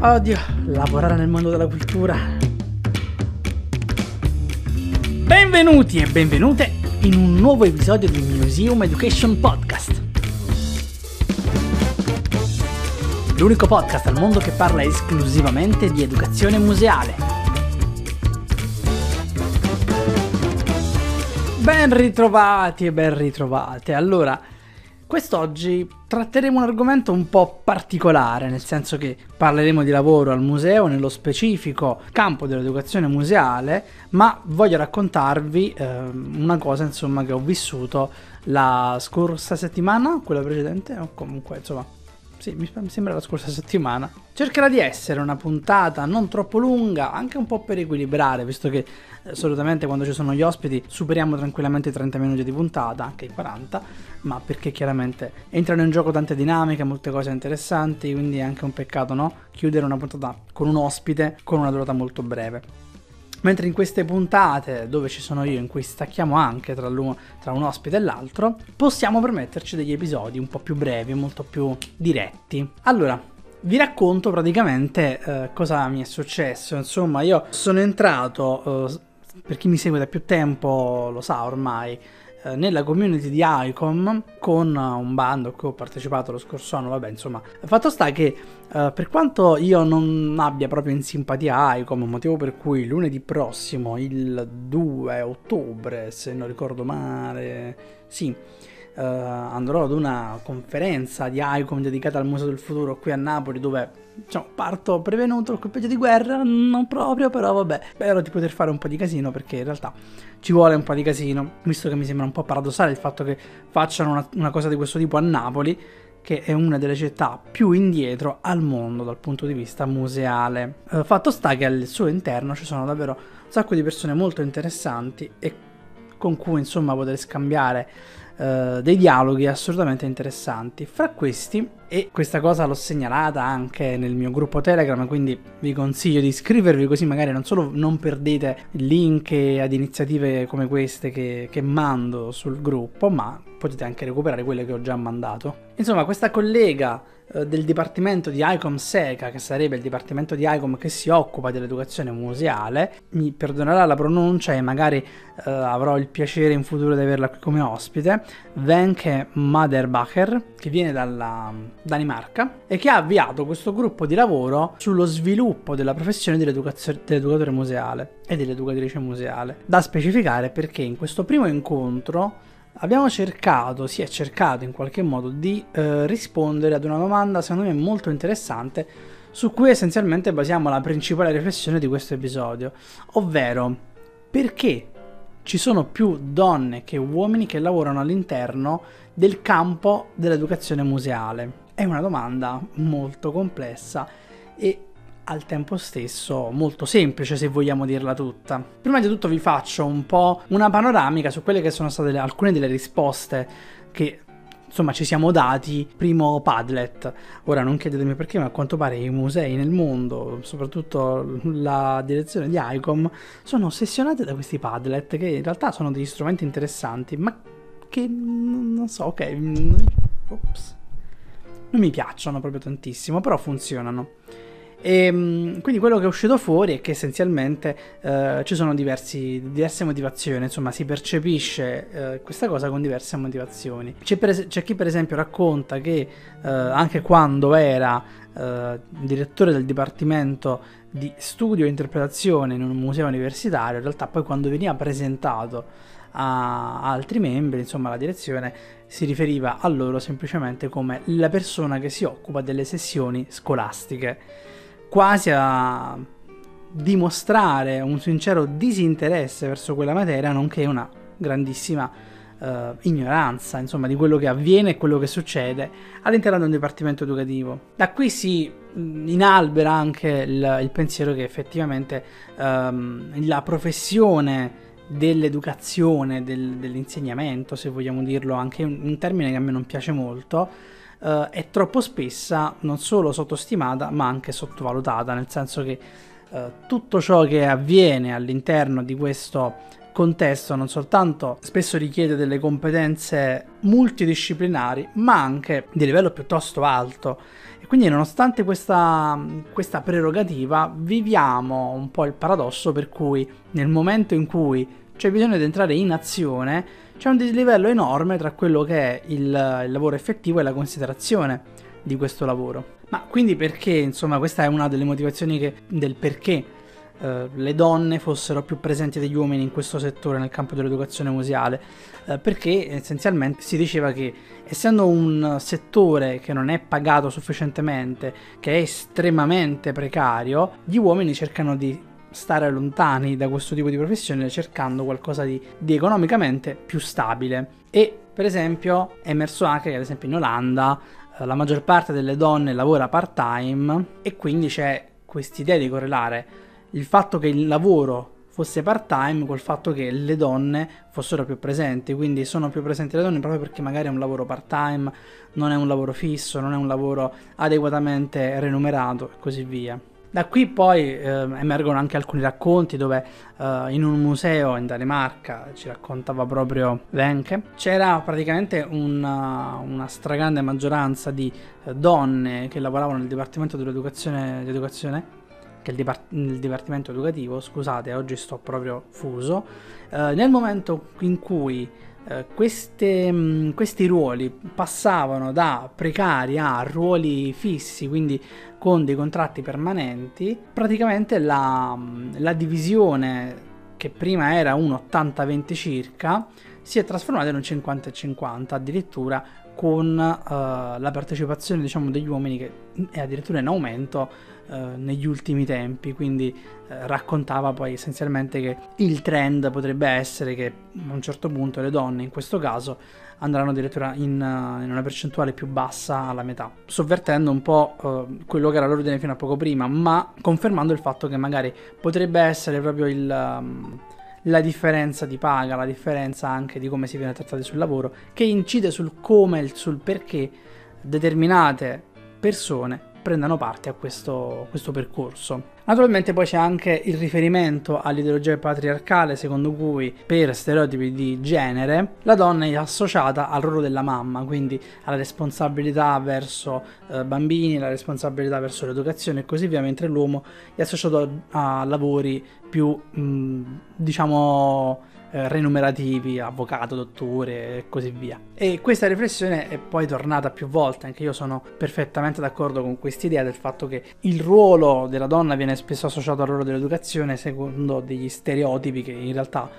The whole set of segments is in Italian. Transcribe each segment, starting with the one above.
Oddio, lavorare nel mondo della cultura. Benvenuti e benvenute in un nuovo episodio di Museum Education Podcast. L'unico podcast al mondo che parla esclusivamente di educazione museale. Ben ritrovati e ben ritrovate. Allora, Quest'oggi tratteremo un argomento un po' particolare, nel senso che parleremo di lavoro al museo, nello specifico campo dell'educazione museale, ma voglio raccontarvi eh, una cosa insomma che ho vissuto la scorsa settimana, quella precedente, o comunque insomma sì, mi sembra la scorsa settimana. Cercherà di essere una puntata non troppo lunga, anche un po' per equilibrare, visto che eh, solitamente quando ci sono gli ospiti superiamo tranquillamente i 30 minuti di puntata, anche i 40, ma perché chiaramente entrano in gioco tante dinamiche, molte cose interessanti, quindi è anche un peccato, no? Chiudere una puntata con un ospite con una durata molto breve. Mentre in queste puntate, dove ci sono io, in cui stacchiamo anche tra, tra, un ospite e l'altro, possiamo permetterci degli episodi un po' più brevi, molto più diretti. Allora, vi racconto praticamente eh, cosa mi è successo. Insomma, io sono entrato, eh, per chi mi segue da più tempo lo sa ormai, nella community di ICOM con un bando a cui ho partecipato lo scorso anno, vabbè insomma, fatto sta che uh, per quanto io non abbia proprio in simpatia ICOM, motivo per cui lunedì prossimo, il 2 ottobre, se non ricordo male, sì, uh, andrò ad una conferenza di ICOM dedicata al Museo del Futuro qui a Napoli dove diciamo, parto prevenuto col colpegio di guerra, non proprio, però vabbè, spero di poter fare un po' di casino perché in realtà ci vuole un po' di casino, visto che mi sembra un po' paradossale il fatto che facciano una, una cosa di questo tipo a Napoli, che è una delle città più indietro al mondo dal punto di vista museale. Eh, fatto sta che al suo interno ci sono davvero un sacco di persone molto interessanti e con cui insomma poter scambiare uh, dei dialoghi assolutamente interessanti. Fra questi, e questa cosa l'ho segnalata anche nel mio gruppo Telegram, quindi vi consiglio di iscrivervi così magari non solo non perdete link ad iniziative come queste che, che mando sul gruppo, ma potete anche recuperare quelle che ho già mandato. Insomma, questa collega eh, del dipartimento di ICOM SECA, che sarebbe il dipartimento di ICOM che si occupa dell'educazione museale, mi perdonerà la pronuncia e magari eh, avrò il piacere in futuro di averla qui come ospite, Wenke Maderbacher, che viene dalla Danimarca e che ha avviato questo gruppo di lavoro sullo sviluppo della professione dell'educatore museale e dell'educatrice museale. Da specificare perché in questo primo incontro abbiamo cercato, si è cercato in qualche modo di eh, rispondere ad una domanda secondo me molto interessante su cui essenzialmente basiamo la principale riflessione di questo episodio, ovvero perché ci sono più donne che uomini che lavorano all'interno del campo dell'educazione museale. È una domanda molto complessa e al tempo stesso molto semplice se vogliamo dirla tutta. Prima di tutto vi faccio un po' una panoramica su quelle che sono state le, alcune delle risposte che insomma ci siamo dati primo Padlet. Ora non chiedetemi perché, ma a quanto pare i musei nel mondo, soprattutto la direzione di ICOM, sono ossessionati da questi Padlet che in realtà sono degli strumenti interessanti, ma che non so, ok, ops, non mi piacciono proprio tantissimo, però funzionano. E ehm, quindi quello che è uscito fuori è che essenzialmente eh, ci sono diversi, diverse motivazioni, insomma si percepisce eh, questa cosa con diverse motivazioni. C'è, per, c'è, chi per esempio racconta che eh, anche quando era eh, direttore del dipartimento di studio e interpretazione in un museo universitario, in realtà poi quando veniva presentato a altri membri, insomma la direzione si riferiva a loro semplicemente come la persona che si occupa delle sessioni scolastiche quasi a dimostrare un sincero disinteresse verso quella materia, nonché una grandissima uh, ignoranza, insomma, di quello che avviene e quello che succede all'interno di un dipartimento educativo. Da qui si mm, inalbera anche il, il pensiero che effettivamente um, la professione dell'educazione, del, dell'insegnamento, se vogliamo dirlo, anche un, un termine che a me non piace molto, uh, è troppo spessa non solo sottostimata ma anche sottovalutata, nel senso che uh, tutto ciò che avviene all'interno di questo contesto non soltanto spesso richiede delle competenze multidisciplinari, ma anche di livello piuttosto alto. E quindi nonostante questa, questa prerogativa, viviamo un po' il paradosso per cui nel momento in cui c'è bisogno di entrare in azione, c'è un dislivello enorme tra quello che è il, il lavoro effettivo e la considerazione di questo lavoro. Ma quindi perché, insomma, questa è una delle motivazioni che, del perché eh, le donne fossero più presenti degli uomini in questo settore, nel campo dell'educazione museale, eh, perché essenzialmente si diceva che essendo un settore che non è pagato sufficientemente, che è estremamente precario, gli uomini cercano di stare lontani da questo tipo di professione cercando qualcosa di, di economicamente più stabile. E per esempio è emerso anche che ad esempio in Olanda eh, la maggior parte delle donne lavora part time e quindi c'è quest'idea di correlare il fatto che il lavoro fosse part time col fatto che le donne fossero più presenti, quindi sono più presenti le donne proprio perché magari è un lavoro part time, non è un lavoro fisso, non è un lavoro adeguatamente remunerato e così via. Da qui poi eh, emergono anche alcuni racconti dove eh, in un museo in Danimarca, ci raccontava proprio Wenke, c'era praticamente una, una stragrande maggioranza di eh, donne che lavoravano nel Dipartimento dell'Educazione, dell'educazione che è il, dipart- il, Dipartimento Educativo, scusate oggi sto proprio fuso, eh, nel momento in cui eh, queste, mh, questi ruoli passavano da precari a ruoli fissi, quindi con dei contratti permanenti, praticamente la, la divisione che prima era un 80-20 circa si è trasformata in un 50-50 addirittura con uh, la partecipazione diciamo, degli uomini che è addirittura in aumento uh, negli ultimi tempi, quindi uh, raccontava poi essenzialmente che il trend potrebbe essere che a un certo punto le donne in questo caso andranno addirittura in, in una percentuale più bassa alla metà, sovvertendo un po' quello che era l'ordine fino a poco prima, ma confermando il fatto che magari potrebbe essere proprio il... Um, la differenza di paga, la differenza anche di come si viene trattati sul lavoro, che incide sul come e sul perché determinate persone prendano parte a questo, questo, percorso. Naturalmente poi c'è anche il riferimento all'ideologia patriarcale secondo cui per stereotipi di genere la donna è associata al ruolo della mamma, quindi alla responsabilità verso eh, bambini, la responsabilità verso l'educazione e così via, mentre l'uomo è associato a, a lavori più mh, diciamo eh, remunerativi, avvocato, dottore e così via. E questa riflessione è poi tornata più volte, anche io sono perfettamente d'accordo con questa idea del fatto che il ruolo della donna viene spesso associato al ruolo dell'educazione secondo degli stereotipi che in realtà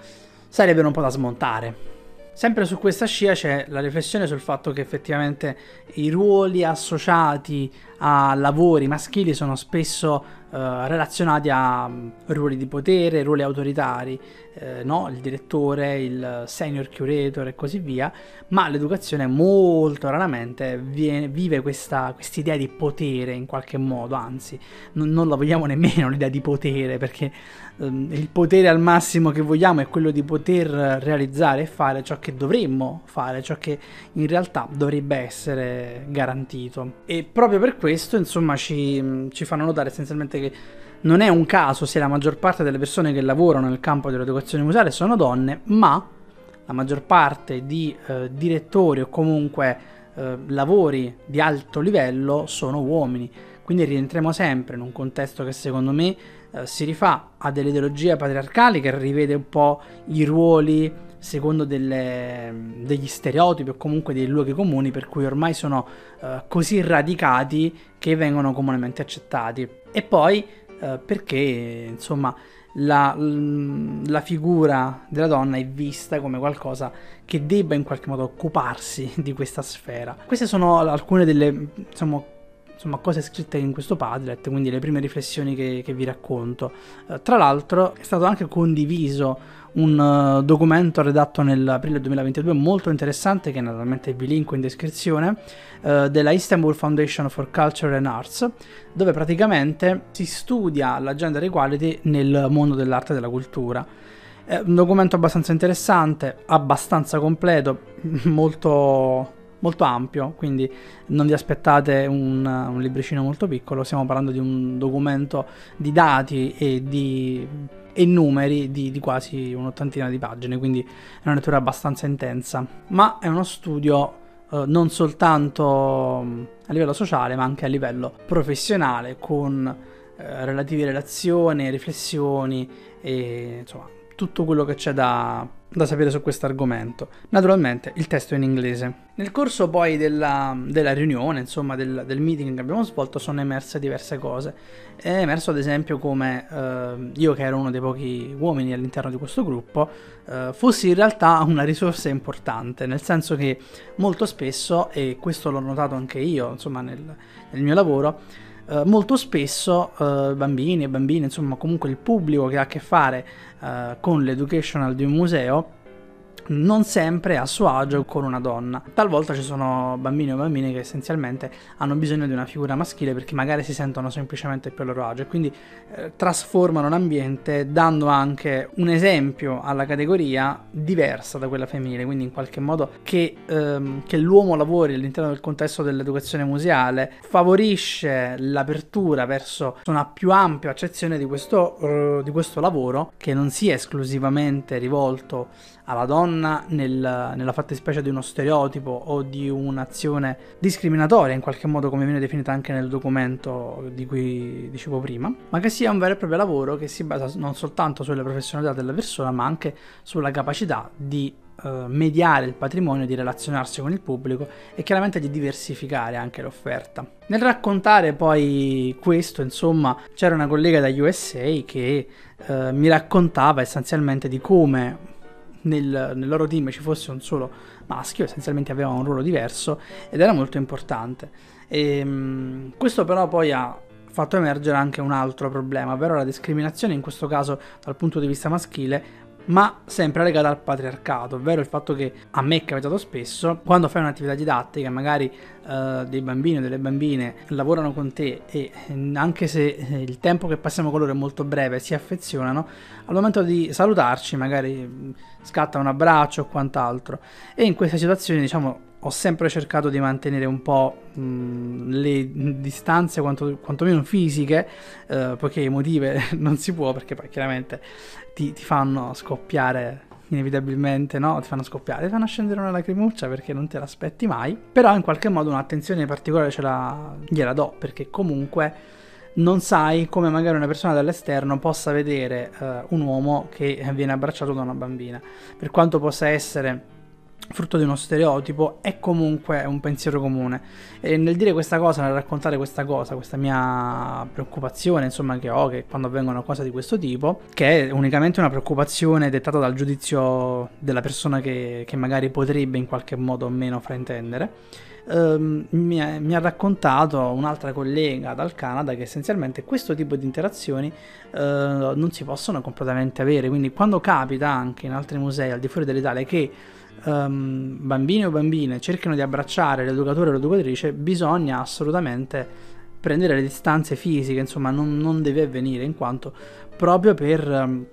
sarebbero un po' da smontare. Sempre su questa scia c'è la riflessione sul fatto che effettivamente i ruoli associati a lavori maschili sono spesso eh, relazionati a um, ruoli di potere, ruoli autoritari, eh, no? il direttore, il senior curator e così via, ma l'educazione molto raramente viene, vive questa idea di potere in qualche modo, anzi non, non la vogliamo nemmeno l'idea di potere perché ehm, il potere al massimo che vogliamo è quello di poter realizzare e fare ciò che dovremmo fare, ciò che in realtà dovrebbe essere garantito. E proprio per questo, insomma, ci, ci fanno notare essenzialmente che non è un caso se la maggior parte delle persone che lavorano nel campo dell'educazione museale sono donne, ma la maggior parte di eh, direttori o comunque eh, lavori di alto livello sono uomini. Quindi rientriamo sempre in un contesto che secondo me eh, si rifà a delle ideologie patriarcali che rivede un po' i ruoli secondo delle, degli stereotipi o comunque dei luoghi comuni per cui ormai sono uh, così radicati che vengono comunemente accettati. E poi uh, perché insomma la, la, figura della donna è vista come qualcosa che debba in qualche modo occuparsi di questa sfera. Queste sono alcune delle insomma, insomma, cose scritte in questo Padlet, quindi le prime riflessioni che, che vi racconto. Uh, tra l'altro è stato anche condiviso un uh, documento redatto nell'aprile 2022 molto interessante che naturalmente vi linko in descrizione uh, della Istanbul Foundation for Culture and Arts dove praticamente si studia la gender equality nel mondo dell'arte e della cultura. È un documento abbastanza interessante, abbastanza completo, molto molto ampio, quindi non vi aspettate un, un, libricino molto piccolo, stiamo parlando di un documento di dati e di e numeri di, di quasi un'ottantina di pagine, quindi è una lettura abbastanza intensa, ma è uno studio Uh, non soltanto mm, a livello sociale ma anche a livello professionale con uh, relative relazioni, riflessioni e insomma tutto quello che c'è da, da sapere su questo argomento. Naturalmente il testo è in inglese. Nel corso poi della, della riunione, insomma del, del, meeting che abbiamo svolto, sono emerse diverse cose. È emerso ad esempio come eh, io che ero uno dei pochi uomini all'interno di questo gruppo, eh, fossi in realtà una risorsa importante, nel senso che molto spesso, e questo l'ho notato anche io, insomma nel, nel mio lavoro, Uh, molto spesso uh, bambini e bambine, insomma comunque il pubblico che ha a che fare uh, con l'educational di un museo non sempre a suo agio con una donna. Talvolta ci sono bambini o bambine che essenzialmente hanno bisogno di una figura maschile perché magari si sentono semplicemente più a loro agio e quindi eh, trasformano l'ambiente dando anche un esempio alla categoria diversa da quella femminile, quindi in qualche modo che, ehm, che l'uomo lavori all'interno del contesto dell'educazione museale favorisce l'apertura verso una più ampia accezione di questo, uh, di questo lavoro che non sia esclusivamente rivolto alla donna nel, nella fattispecie di uno stereotipo o di un'azione discriminatoria, in qualche modo come viene definita anche nel documento di cui dicevo prima, ma che sia un vero e proprio lavoro che si basa non soltanto sulle professionalità della persona, ma anche sulla capacità di uh, mediare il patrimonio, di relazionarsi con il pubblico e chiaramente di diversificare anche l'offerta. Nel raccontare poi questo, insomma, c'era una collega da USA che uh, mi raccontava essenzialmente di come nel, nel, loro team ci fosse un solo maschio, essenzialmente aveva un ruolo diverso ed era molto importante. E, ehm, questo però poi ha fatto emergere anche un altro problema, ovvero la discriminazione in questo caso dal punto di vista maschile ma sempre legata al patriarcato, ovvero il fatto che a me è capitato spesso, quando fai un'attività didattica, magari uh, dei bambini o delle bambine lavorano con te e anche se il tempo che passiamo con loro è molto breve, si affezionano, al momento di salutarci magari scatta un abbraccio o quant'altro. E in queste situazioni, diciamo, ho sempre cercato di mantenere un po' mh, le distanze quanto, quantomeno fisiche, eh, poiché emotive non si può perché poi chiaramente ti, ti, fanno scoppiare inevitabilmente, no? Ti fanno scoppiare, ti fanno scendere una lacrimuccia perché non te l'aspetti mai, però in qualche modo un'attenzione particolare ce la, gliela do perché comunque non sai come magari una persona dall'esterno possa vedere uh, un uomo che viene abbracciato da una bambina, per quanto possa essere frutto di uno stereotipo, è comunque un pensiero comune. E nel dire questa cosa, nel raccontare questa cosa, questa mia preoccupazione, insomma, che ho che quando avvengono cose di questo tipo, che è unicamente una preoccupazione dettata dal giudizio della persona che, che magari potrebbe in qualche modo o meno fraintendere. Um, mi, è, mi, ha raccontato un'altra collega dal Canada che essenzialmente questo tipo di interazioni uh, non si possono completamente avere. Quindi, quando capita anche in altri musei al di fuori dell'Italia che um, bambini o bambine cercano di abbracciare l'educatore o l'educatrice, bisogna assolutamente prendere le distanze fisiche, insomma non, non deve avvenire in quanto proprio per... Um,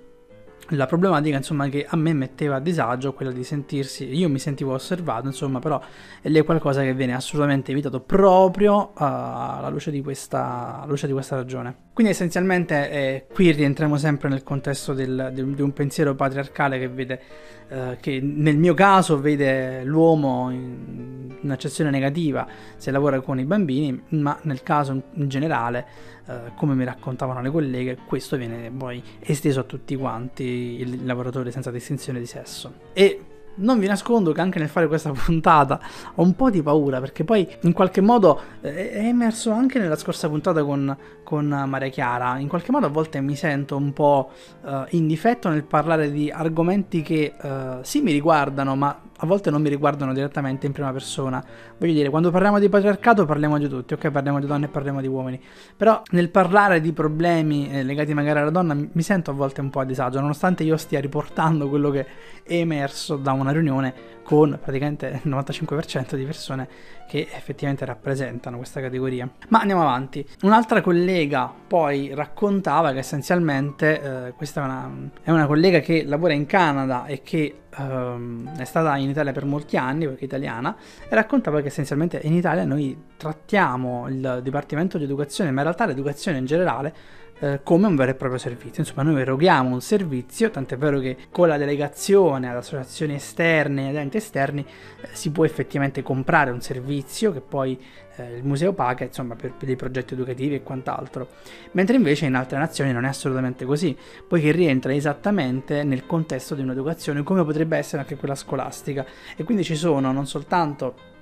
la problematica insomma che a me metteva a disagio quella di sentirsi io mi sentivo osservato insomma però è qualcosa che viene assolutamente evitato proprio uh, alla luce di questa, luce di questa ragione. Quindi essenzialmente eh, qui rientriamo sempre nel contesto del, del, di un pensiero patriarcale che vede uh, che nel mio caso vede l'uomo in un'accezione negativa se lavora con i bambini ma nel caso in, in generale eh, come mi raccontavano le colleghe, questo viene poi esteso a tutti quanti i lavoratori senza distinzione di sesso. E non vi nascondo che anche nel fare questa puntata ho un po' di paura perché poi in qualche modo eh, è emerso anche nella scorsa puntata con, con Maria Chiara. In qualche modo a volte mi sento un po' uh, in difetto nel parlare di argomenti che uh, sì mi riguardano, ma a volte non mi riguardano direttamente in prima persona. Voglio dire, quando parliamo di patriarcato parliamo di tutti, ok? Parliamo di donne e parliamo di uomini. Però nel parlare di problemi eh, legati magari alla donna mi sento a volte un po' a disagio, nonostante io stia riportando quello che è emerso da una riunione con praticamente il 95% di persone che effettivamente rappresentano questa categoria. Ma andiamo avanti. Un'altra collega poi raccontava che essenzialmente, eh, questa è una, è una, collega che lavora in Canada e che ehm, è stata in Italia per molti anni perché è italiana, e raccontava che essenzialmente in Italia noi trattiamo il Dipartimento di Educazione, ma in realtà l'educazione in generale eh, come un vero e proprio servizio. Insomma, noi eroghiamo un servizio, tant'è vero che con la delegazione ad associazioni esterne e ad enti esterni eh, si può effettivamente comprare un servizio che poi eh, il museo paga insomma, per, per, dei progetti educativi e quant'altro. Mentre invece in altre nazioni non è assolutamente così, poiché rientra esattamente nel contesto di un'educazione come potrebbe essere anche quella scolastica. E quindi ci sono non soltanto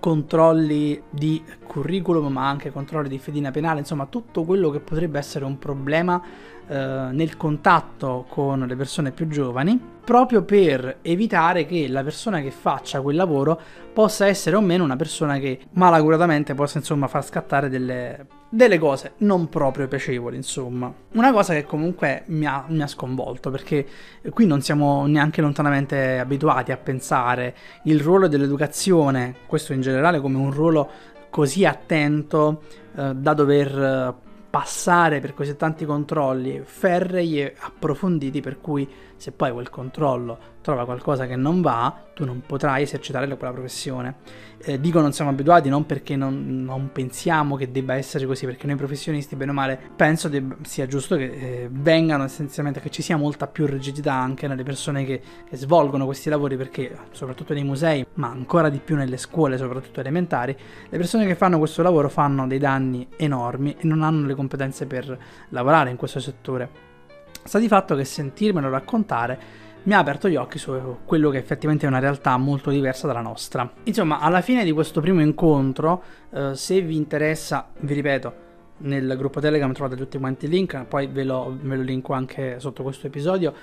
controlli di curriculum ma anche controlli di fedina penale, insomma tutto quello che potrebbe essere un problema eh, nel contatto con le persone più giovani, proprio per evitare che la persona che faccia quel lavoro possa essere o meno una persona che malacuratamente possa insomma far scattare delle, delle cose non proprio piacevoli, insomma. Una cosa che comunque mi ha, mi ha, sconvolto, perché qui non siamo neanche lontanamente abituati a pensare il ruolo dell'educazione, questo in generale, come un ruolo così attento eh, da dover passare per così tanti controlli ferrei e approfonditi per cui se poi quel controllo trova qualcosa che non va, tu non potrai esercitare quella professione. Eh, dico non siamo abituati non perché non, non, pensiamo che debba essere così, perché noi professionisti, bene o male, penso debba, sia giusto che eh, vengano essenzialmente, che ci sia molta più rigidità anche nelle persone che, che svolgono questi lavori, perché soprattutto nei musei, ma ancora di più nelle scuole, soprattutto elementari, le persone che fanno questo lavoro fanno dei danni enormi e non hanno le competenze per lavorare in questo settore. Sta di fatto che sentirmelo raccontare mi ha aperto gli occhi su quello che effettivamente è una realtà molto diversa dalla nostra. Insomma, alla fine di questo primo incontro, eh, se vi interessa, vi ripeto, nel gruppo Telegram trovate tutti quanti i link, poi ve lo, ve lo linko anche sotto questo episodio.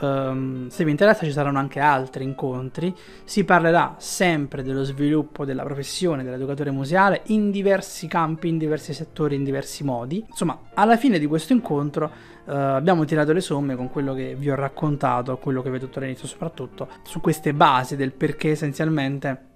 Um, se vi interessa ci saranno anche altri incontri, si parlerà sempre dello sviluppo della professione dell'educatore museale in diversi campi, in diversi settori, in diversi modi. Insomma, alla fine di questo incontro uh, abbiamo tirato le somme con quello che vi ho raccontato, quello che vedo all'inizio soprattutto, su queste basi del perché essenzialmente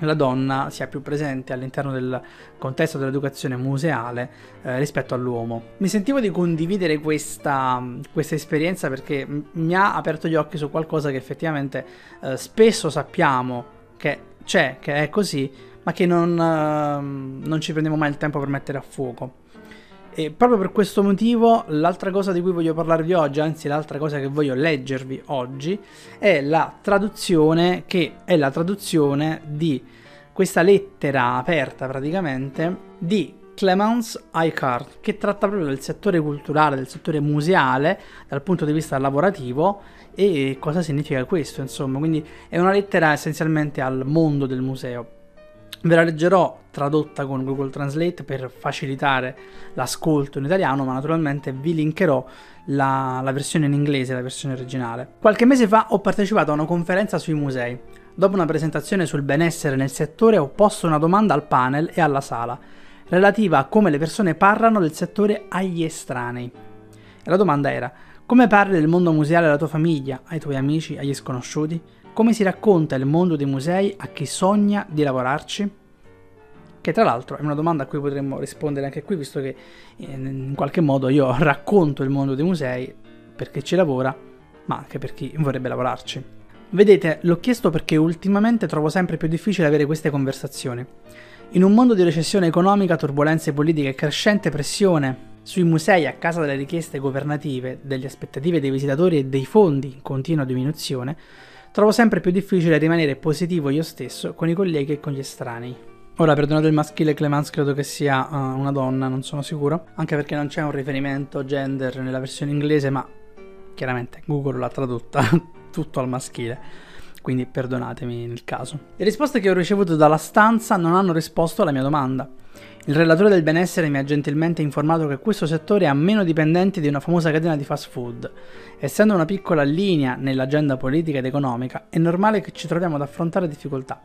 la donna sia più presente all'interno del contesto dell'educazione museale eh, rispetto all'uomo. Mi sentivo di condividere questa, questa, esperienza perché mi ha aperto gli occhi su qualcosa che effettivamente eh, spesso sappiamo che c'è, che è così, ma che non, eh, non ci prendiamo mai il tempo per mettere a fuoco. E proprio per questo motivo l'altra cosa di cui voglio parlarvi oggi, anzi l'altra cosa che voglio leggervi oggi, è la traduzione che è la traduzione di questa lettera aperta praticamente di Clemence Icard, che tratta proprio del settore culturale, del settore museale dal punto di vista lavorativo e cosa significa questo, insomma. Quindi è una lettera essenzialmente al mondo del museo. Ve la leggerò tradotta con Google Translate per facilitare l'ascolto in italiano, ma naturalmente vi linkerò la, la, versione in inglese, la versione originale. Qualche mese fa ho partecipato a una conferenza sui musei. Dopo una presentazione sul benessere nel settore ho posto una domanda al panel e alla sala, relativa a come le persone parlano del settore agli estranei. E la domanda era, come parli del mondo museale alla tua famiglia, ai tuoi amici, agli sconosciuti? Come si racconta il mondo dei musei a chi sogna di lavorarci? Che tra l'altro è una domanda a cui potremmo rispondere anche qui, visto che eh, in qualche modo io racconto il mondo dei musei per chi ci lavora, ma anche per chi vorrebbe lavorarci. Vedete, l'ho chiesto perché ultimamente trovo sempre più difficile avere queste conversazioni. In un mondo di recessione economica, turbulenze politiche e crescente pressione sui musei a causa delle richieste governative, delle aspettative dei visitatori e dei fondi in continua diminuzione, trovo sempre più difficile rimanere positivo io stesso con i colleghi e con gli estranei. Ora, perdonate il maschile, Clemence credo che sia uh, una donna, non sono sicuro, anche perché non c'è un riferimento gender nella versione inglese, ma chiaramente Google l'ha tradotta tutto al maschile, quindi perdonatemi nel caso. Le risposte che ho ricevuto dalla stanza non hanno risposto alla mia domanda. Il relatore del benessere mi ha gentilmente informato che questo settore ha meno dipendenti di una famosa catena di fast food. Essendo una piccola linea nell'agenda politica ed economica, è normale che ci troviamo ad affrontare difficoltà.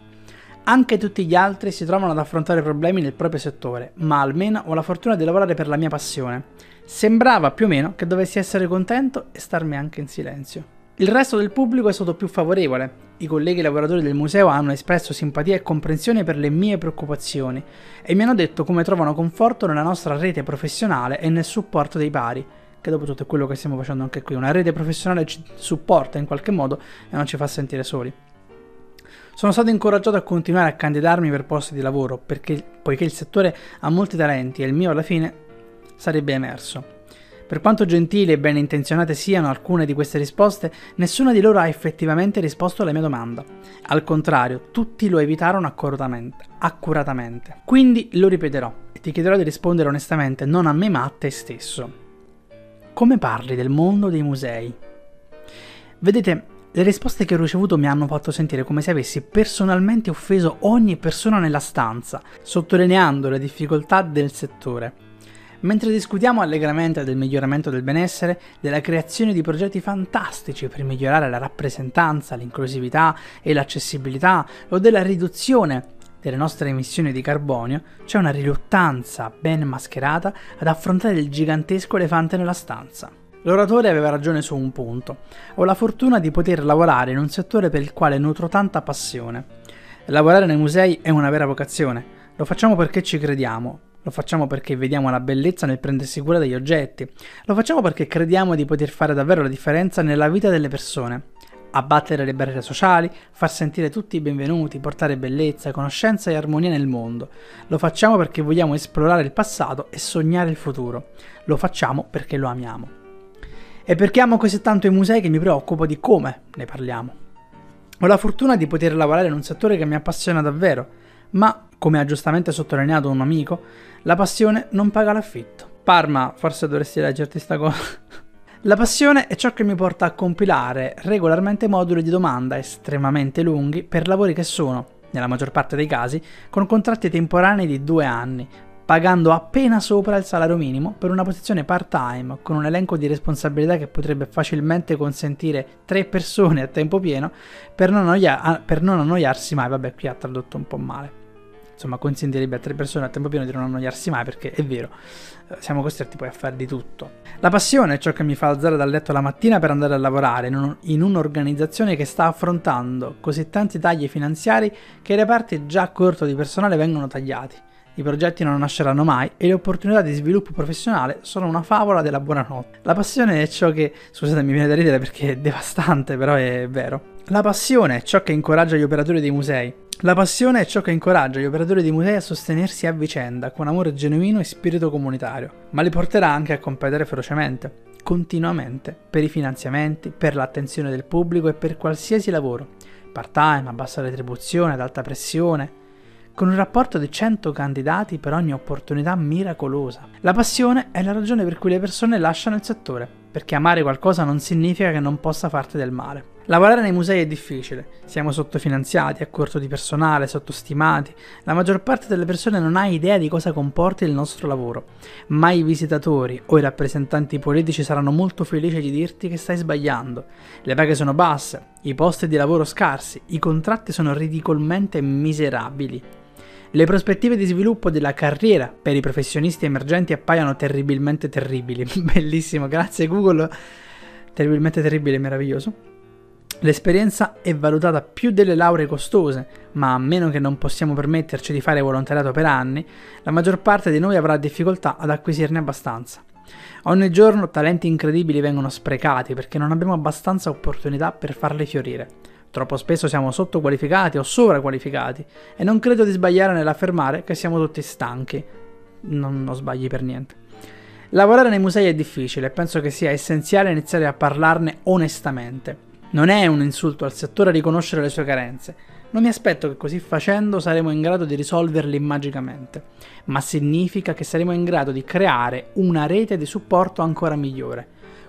Anche tutti gli altri si trovano ad affrontare problemi nel proprio settore, ma almeno ho la fortuna di lavorare per la mia passione. Sembrava più o meno che dovessi essere contento e starmi anche in silenzio. Il resto del pubblico è stato più favorevole. I colleghi lavoratori del museo hanno espresso simpatia e comprensione per le mie preoccupazioni e mi hanno detto come trovano conforto nella nostra rete professionale e nel supporto dei pari, che dopo tutto è quello che stiamo facendo anche qui. Una rete professionale ci supporta in qualche modo e non ci fa sentire soli. Sono stato incoraggiato a continuare a candidarmi per posti di lavoro perché, poiché il settore ha molti talenti e il mio alla fine sarebbe emerso. Per quanto gentili e ben intenzionate siano alcune di queste risposte, nessuna di loro ha effettivamente risposto alla mia domanda. Al contrario, tutti lo evitarono accuratamente. Quindi lo ripeterò e ti chiederò di rispondere onestamente, non a me ma a te stesso. Come parli del mondo dei musei? Vedete, le risposte che ho ricevuto mi hanno fatto sentire come se avessi personalmente offeso ogni persona nella stanza, sottolineando le difficoltà del settore. Mentre discutiamo allegramente del miglioramento del benessere, della creazione di progetti fantastici per migliorare la rappresentanza, l'inclusività e l'accessibilità o della riduzione delle nostre emissioni di carbonio, c'è una riluttanza ben mascherata ad affrontare il gigantesco elefante nella stanza. L'oratore aveva ragione su un punto. Ho la fortuna di poter lavorare in un settore per il quale nutro tanta passione. Lavorare nei musei è una vera vocazione. Lo facciamo perché ci crediamo, lo facciamo perché vediamo la bellezza nel prendersi cura degli oggetti. Lo facciamo perché crediamo di poter fare davvero la differenza nella vita delle persone. Abbattere le barriere sociali, far sentire tutti benvenuti, portare bellezza, conoscenza e armonia nel mondo. Lo facciamo perché vogliamo esplorare il passato e sognare il futuro. Lo facciamo perché lo amiamo. E perché amo così tanto i musei che mi preoccupo di come ne parliamo. Ho la fortuna di poter lavorare in un settore che mi appassiona davvero, ma, come ha giustamente sottolineato un amico, la passione non paga l'affitto. Parma, forse dovresti leggerti sta cosa. La passione è ciò che mi porta a compilare regolarmente moduli di domanda estremamente lunghi per lavori che sono, nella maggior parte dei casi, con contratti temporanei di due anni, pagando appena sopra il salario minimo per una posizione part-time, con un elenco di responsabilità che potrebbe facilmente consentire tre persone a tempo pieno per non, annoia- per non annoiarsi mai. Vabbè, qui ha tradotto un po' male insomma consentirebbe a tre persone a tempo pieno di non annoiarsi mai perché è vero, eh, siamo costretti poi a fare di tutto. La passione è ciò che mi fa alzare dal letto la mattina per andare a lavorare in, un, in un'organizzazione che sta affrontando così tanti tagli finanziari che i reparti già a corto di personale vengono tagliati. I progetti non nasceranno mai e le opportunità di sviluppo professionale sono una favola della buonanotte. La passione è ciò che, scusate mi viene da ridere perché è devastante, però è vero. La passione è ciò che incoraggia gli operatori dei musei, la passione è ciò che incoraggia gli operatori di musei a sostenersi a vicenda con amore genuino e spirito comunitario, ma li porterà anche a competere ferocemente, continuamente, per i finanziamenti, per l'attenzione del pubblico e per qualsiasi lavoro, part-time, a bassa retribuzione, ad alta pressione, con un rapporto di 100 candidati per ogni opportunità miracolosa. La passione è la ragione per cui le persone lasciano il settore, perché amare qualcosa non significa che non possa farti del male. Lavorare nei musei è difficile, siamo sottofinanziati, a corto di personale, sottostimati, la maggior parte delle persone non ha idea di cosa comporti il nostro lavoro, ma i visitatori o i rappresentanti politici saranno molto felici di dirti che stai sbagliando. Le paghe sono basse, i posti di lavoro scarsi, i contratti sono ridicolmente miserabili. Le prospettive di sviluppo della carriera per i professionisti emergenti appaiono terribilmente terribili. Bellissimo, grazie Google. Terribilmente terribile meraviglioso. L'esperienza è valutata più delle lauree costose, ma a meno che non possiamo permetterci di fare volontariato per anni, la maggior parte di noi avrà difficoltà ad acquisirne abbastanza. Ogni giorno talenti incredibili vengono sprecati perché non abbiamo abbastanza opportunità per farli fiorire. Troppo spesso siamo sottoqualificati o sovraqualificati e non credo di sbagliare nell'affermare che siamo tutti stanchi. Non, non sbagli per niente. Lavorare nei musei è difficile e penso che sia essenziale iniziare a parlarne onestamente. Non è un insulto al settore riconoscere le sue carenze. Non mi aspetto che così facendo saremo in grado di risolverli magicamente, ma significa che saremo in grado di creare una rete di supporto ancora migliore.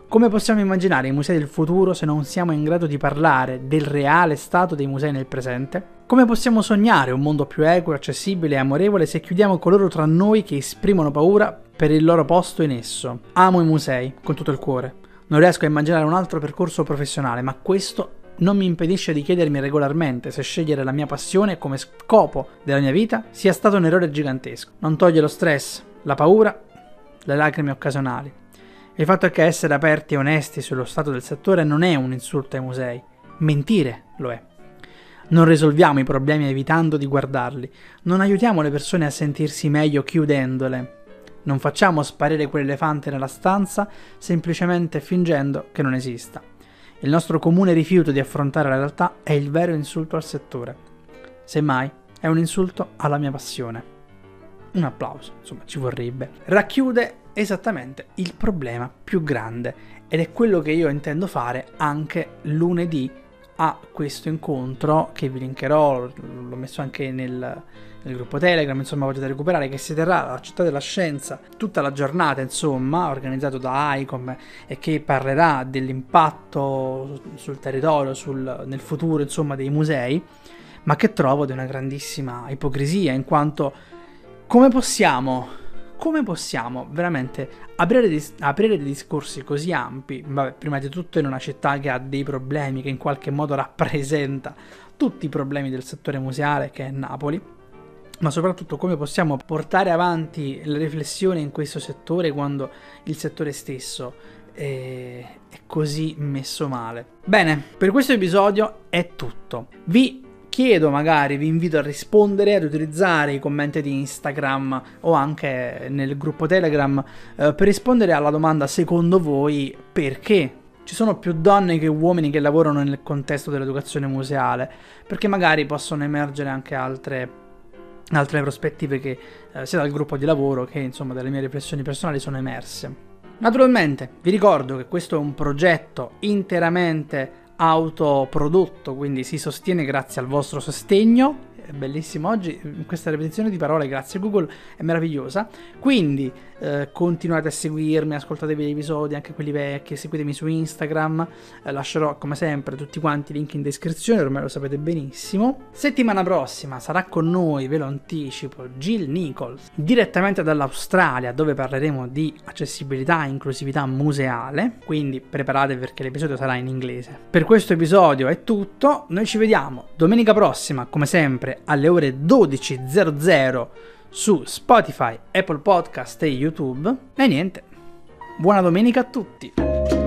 Come possiamo immaginare i musei del futuro se non siamo in grado di parlare del reale stato dei musei nel presente? Come possiamo sognare un mondo più equo, accessibile e amorevole se chiudiamo coloro tra noi che esprimono paura per il loro posto in esso? Amo i musei con tutto il cuore non riesco a immaginare un altro percorso professionale, ma questo non mi impedisce di chiedermi regolarmente se scegliere la mia passione come scopo della mia vita sia stato un errore gigantesco. Non toglie lo stress, la paura, le lacrime occasionali. Il fatto è che essere aperti e onesti sullo stato del settore non è un insulto ai musei, mentire lo è. Non risolviamo i problemi evitando di guardarli, non aiutiamo le persone a sentirsi meglio chiudendole, non facciamo sparire quell'elefante nella stanza semplicemente fingendo che non esista. Il nostro comune rifiuto di affrontare la realtà è il vero insulto al settore. Semmai, è un insulto alla mia passione. un applauso, insomma ci vorrebbe, racchiude esattamente il problema più grande ed è quello che io intendo fare anche lunedì a questo incontro che vi linkerò, l'ho messo anche nel, nel gruppo Telegram, insomma potete recuperare, che si terrà alla Città della Scienza tutta la giornata, insomma, organizzato da ICOM e che parlerà dell'impatto sul territorio, sul, nel futuro, insomma, dei musei, ma che trovo di una grandissima ipocrisia, in quanto come possiamo come possiamo veramente aprire, dis- aprire, dei discorsi così ampi, vabbè, prima di tutto in una città che ha dei problemi, che in qualche modo rappresenta tutti i problemi del settore museale, che è Napoli, ma soprattutto come possiamo portare avanti la riflessione in questo settore quando il settore stesso è, è così messo male. Bene, per questo episodio è tutto. Vi chiedo magari, vi invito a rispondere, ad utilizzare i commenti di Instagram o anche nel gruppo Telegram eh, per rispondere alla domanda secondo voi perché ci sono più donne che uomini che lavorano nel contesto dell'educazione museale, perché magari possono emergere anche altre altre prospettive che eh, sia dal gruppo di lavoro che insomma dalle mie riflessioni personali sono emerse. Naturalmente vi ricordo che questo è un progetto interamente autoprodotto, quindi si sostiene grazie al vostro sostegno è bellissimo oggi, questa ripetizione di parole grazie a Google è meravigliosa, quindi eh, continuate a seguirmi, ascoltatevi gli episodi, anche quelli vecchi, seguitemi su Instagram, eh, lascerò come sempre tutti quanti i link in descrizione, ormai lo sapete benissimo. Settimana prossima sarà con noi, ve lo anticipo, Jill Nichols, direttamente dall'Australia, dove parleremo di accessibilità e inclusività museale, quindi preparatevi perché l'episodio sarà in inglese. Per questo episodio è tutto, noi ci vediamo domenica prossima, come sempre, alle ore 12.00 su Spotify, Apple Podcast e YouTube. E niente, buona domenica a tutti!